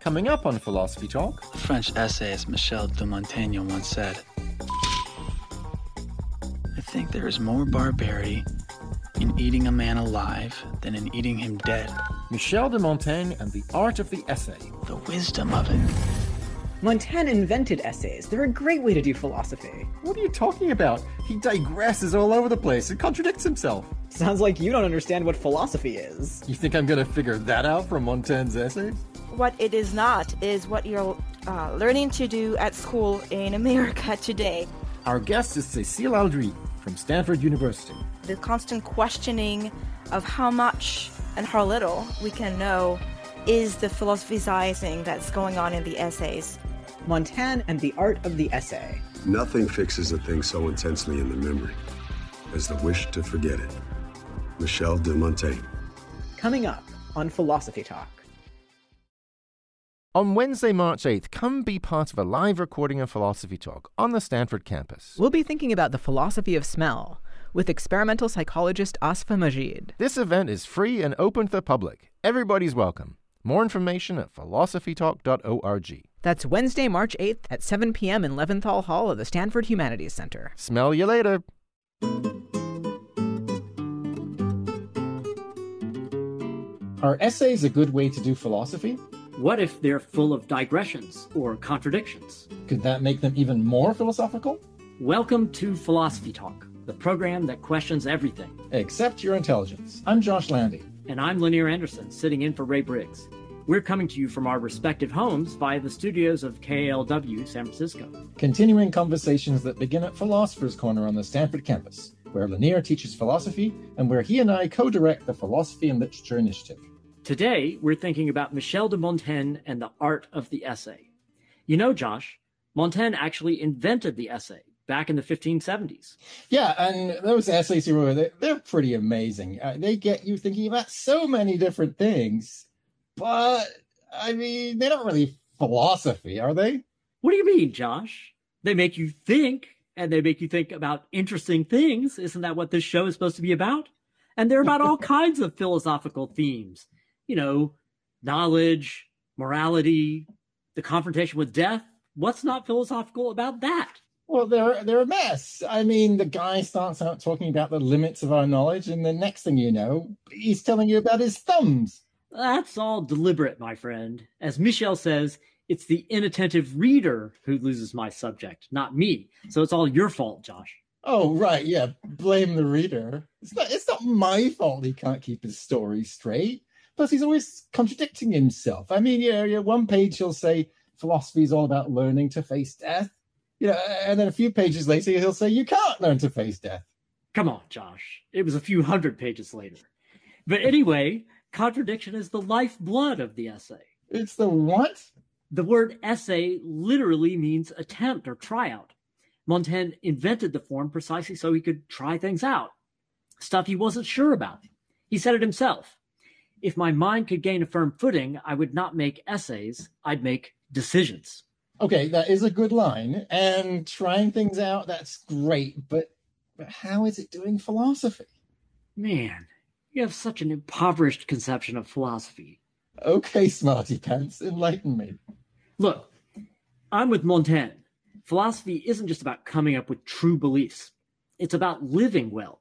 Coming up on Philosophy Talk. French essayist Michel de Montaigne once said, I think there is more barbarity in eating a man alive than in eating him dead. Michel de Montaigne and the art of the essay. The wisdom of it. Montaigne invented essays. They're a great way to do philosophy. What are you talking about? He digresses all over the place and contradicts himself. Sounds like you don't understand what philosophy is. You think I'm going to figure that out from Montaigne's essays? What it is not is what you're uh, learning to do at school in America today. Our guest is Cécile Alduy from Stanford University. The constant questioning of how much and how little we can know is the philosophizing that's going on in the essays. Montaigne and the art of the essay. Nothing fixes a thing so intensely in the memory as the wish to forget it. Michel de Montaigne. Coming up on Philosophy Talk. On Wednesday, March 8th, come be part of a live recording of Philosophy Talk on the Stanford campus. We'll be thinking about the philosophy of smell with experimental psychologist Asifa Majid. This event is free and open to the public. Everybody's welcome. More information at philosophytalk.org. That's Wednesday, March 8th at 7 p.m. in Levinthal Hall of the Stanford Humanities Center. Smell you later. Are essays a good way to do philosophy? What if they're full of digressions or contradictions? Could that make them even more philosophical? Welcome to Philosophy Talk, the program that questions everything. Except your intelligence. I'm Josh Landy. And I'm Lanier Anderson, sitting in for Ray Briggs. We're coming to you from our respective homes via the studios of KALW San Francisco. Continuing conversations that begin at Philosopher's Corner on the Stanford campus, where Lanier teaches philosophy and where he and I co direct the Philosophy and Literature Initiative. Today, we're thinking about Michel de Montaigne and the art of the essay. You know, Josh, Montaigne actually invented the essay back in the 1570s. Yeah, and those essays he wrote, they're, pretty amazing. Uh, they get you thinking about so many different things, but I mean, they don't really philosophy, are they? What do you mean, Josh? They make you think, and they make you think about interesting things. Isn't that what this show is supposed to be about? And they're about all kinds of philosophical themes you know, knowledge, morality, the confrontation with death. What's not philosophical about that? Well, they're they're a mess. I mean, the guy starts out talking about the limits of our knowledge, and the next thing you know, he's telling you about his thumbs. That's all deliberate, my friend. As Michel says, it's the inattentive reader who loses my subject, not me. So it's all your fault, Josh. Oh, right, yeah. Blame the reader. It's not it's not my fault he can't keep his story straight. Plus, he's always contradicting himself. I mean, yeah, yeah, one page he'll say philosophy is all about learning to face death. You know, and then a few pages later he'll say you can't learn to face death. Come on, Josh. It was a few hundred pages later. But anyway, contradiction is the lifeblood of the essay. It's the what? The word essay literally means attempt or tryout. Montaigne invented the form precisely so he could try things out, stuff he wasn't sure about. He said it himself if my mind could gain a firm footing, I would not make essays, I'd make decisions. Okay, that is a good line. And trying things out, that's great. But, but how is it doing philosophy? Man, you have such an impoverished conception of philosophy. Okay, smarty pants, enlighten me. Look, I'm with Montaigne. Philosophy isn't just about coming up with true beliefs, it's about living well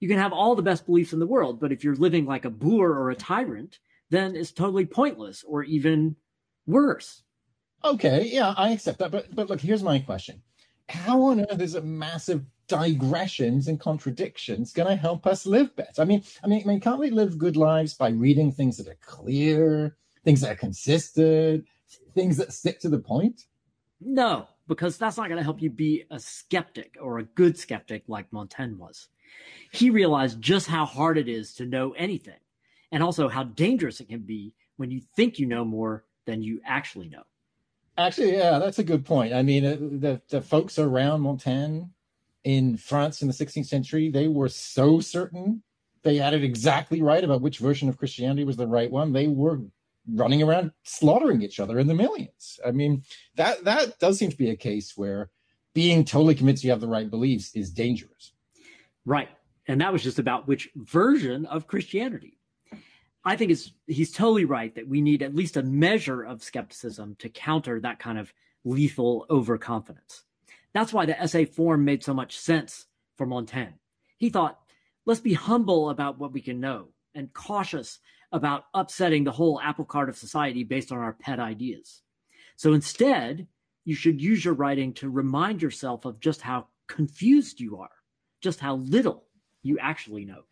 you can have all the best beliefs in the world, but if you're living like a boor or a tyrant, then it's totally pointless or even worse. Okay, yeah, I accept that. But but look, here's my question. How on earth is a massive digressions and contradictions going to help us live better? I mean, I mean, I mean, can't we live good lives by reading things that are clear, things that are consistent, things that stick to the point? No, because that's not going to help you be a skeptic or a good skeptic like Montaigne was he realized just how hard it is to know anything and also how dangerous it can be when you think you know more than you actually know. Actually, yeah, that's a good point. I mean, uh, the, the folks around Montaigne in France in the 16th century, they were so certain they had it exactly right about which version of Christianity was the right one. They were running around slaughtering each other in the millions. I mean, that that does seem to be a case where being totally convinced you have the right beliefs is dangerous. Right. And that was just about which version of Christianity. I think it's, he's totally right that we need at least a measure of skepticism to counter that kind of lethal overconfidence. That's why the essay form made so much sense for Montaigne. He thought, let's be humble about what we can know and cautious about upsetting the whole apple cart of society based on our pet ideas. So instead, you should use your writing to remind yourself of just how confused you are, just how little you actually know.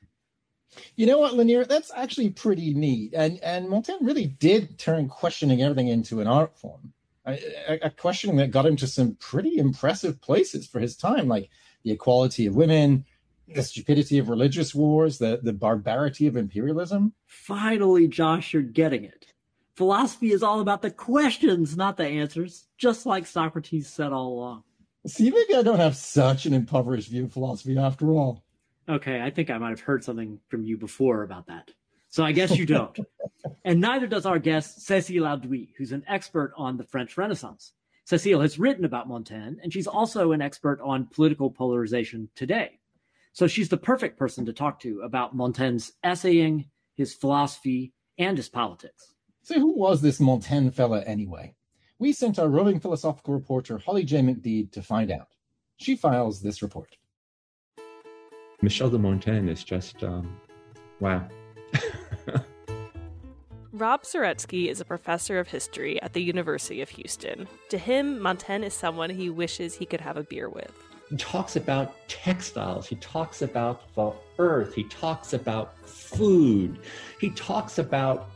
You know what, Lanier? That's actually pretty neat. And and Montaigne really did turn questioning everything into an art form. A, a, questioning that got him to some pretty impressive places for his time, like the equality of women, the stupidity of religious wars, the, the barbarity of imperialism. Finally, Josh, you're getting it. Philosophy is all about the questions, not the answers, just like Socrates said all along. See, maybe I don't have such an impoverished view of philosophy after all. Okay, I think I might have heard something from you before about that. So I guess you don't. and neither does our guest, Cécile Alduy, who's an expert on the French Renaissance. Cécile has written about Montaigne, and she's also an expert on political polarization today. So she's the perfect person to talk to about Montaigne's essaying, his philosophy, and his politics. So, who was this Montaigne fella anyway? We sent our roving philosophical reporter Holly J. McDede to find out. She files this report. Michel de Montaigne is just, um, wow. Rob Zaretsky is a professor of history at the University of Houston. To him, Montaigne is someone he wishes he could have a beer with. He talks about textiles, he talks about the earth, he talks about food, he talks about,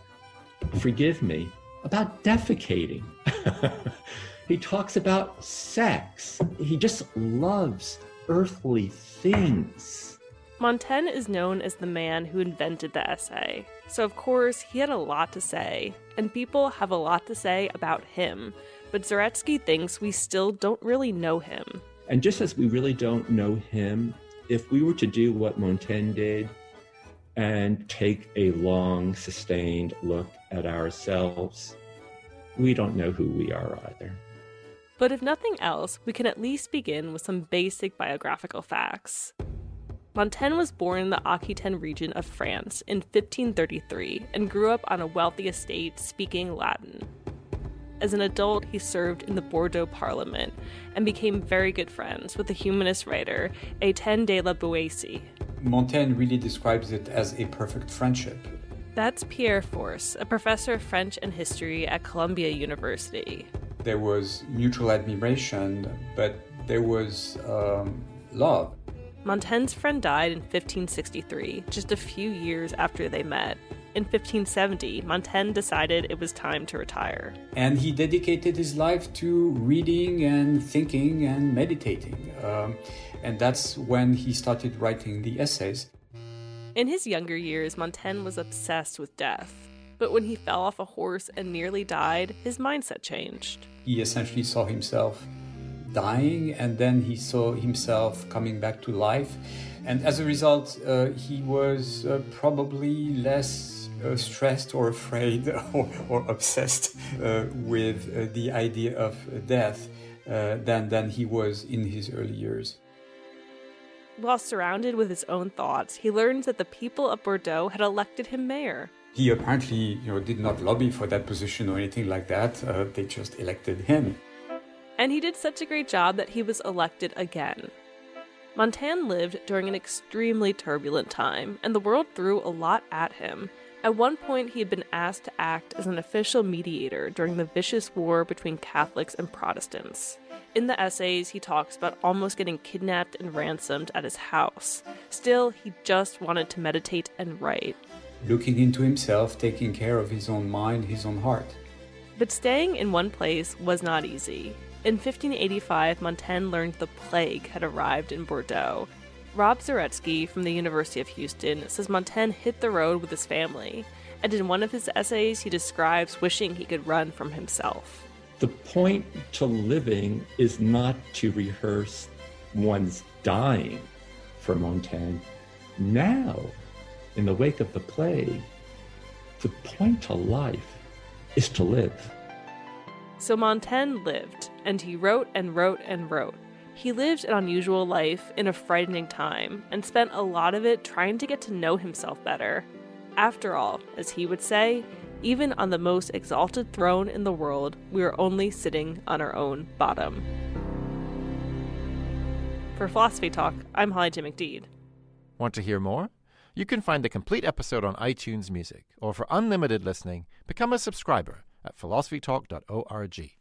forgive me, about defecating. he talks about sex. He just loves earthly things. Montaigne is known as the man who invented the essay, so of course he had a lot to say, and people have a lot to say about him, but Zaretsky thinks we still don't really know him. And just as we really don't know him, if we were to do what Montaigne did and take a long, sustained look at ourselves, we don't know who we are either. But if nothing else, we can at least begin with some basic biographical facts. Montaigne was born in the Aquitaine region of France in 1533 and grew up on a wealthy estate speaking Latin. As an adult, he served in the Bordeaux Parliament and became very good friends with the humanist writer Etienne de la Boétie. Montaigne really describes it as a perfect friendship. That's Pierre Force, a professor of French and history at Columbia University. There was mutual admiration, but there was um, love. Montaigne's friend died in 1563, just a few years after they met. In 1570, Montaigne decided it was time to retire. And he dedicated his life to reading and thinking and meditating. Um, and that's when he started writing the essays. In his younger years, Montaigne was obsessed with death. But when he fell off a horse and nearly died, his mindset changed. He essentially saw himself dying and then he saw himself coming back to life. And as a result, uh, he was uh, probably less uh, stressed or afraid or, or obsessed uh, with uh, the idea of death uh, than, than he was in his early years. While surrounded with his own thoughts, he learns that the people of Bordeaux had elected him mayor. He apparently you know, did not lobby for that position or anything like that. Uh, they just elected him and he did such a great job that he was elected again. Montaigne lived during an extremely turbulent time, and the world threw a lot at him. At one point, he had been asked to act as an official mediator during the vicious war between Catholics and Protestants. In the essays, he talks about almost getting kidnapped and ransomed at his house. Still, he just wanted to meditate and write. Looking into himself, taking care of his own mind, his own heart. But staying in one place was not easy. In 1585, Montaigne learned the plague had arrived in Bordeaux. Rob Zaretsky from the University of Houston says Montaigne hit the road with his family, and in one of his essays, he describes wishing he could run from himself. The point to living is not to rehearse one's dying for Montaigne. Now, in the wake of the plague, the point to life is to live. So Montaigne lived, and he wrote and wrote and wrote. He lived an unusual life in a frightening time and spent a lot of it trying to get to know himself better. After all, as he would say, even on the most exalted throne in the world, we are only sitting on our own bottom. For Philosophy Talk, I'm Holly J. McDede. Want to hear more? You can find the complete episode on iTunes Music, or for unlimited listening, become a subscriber at philosophytalk.org.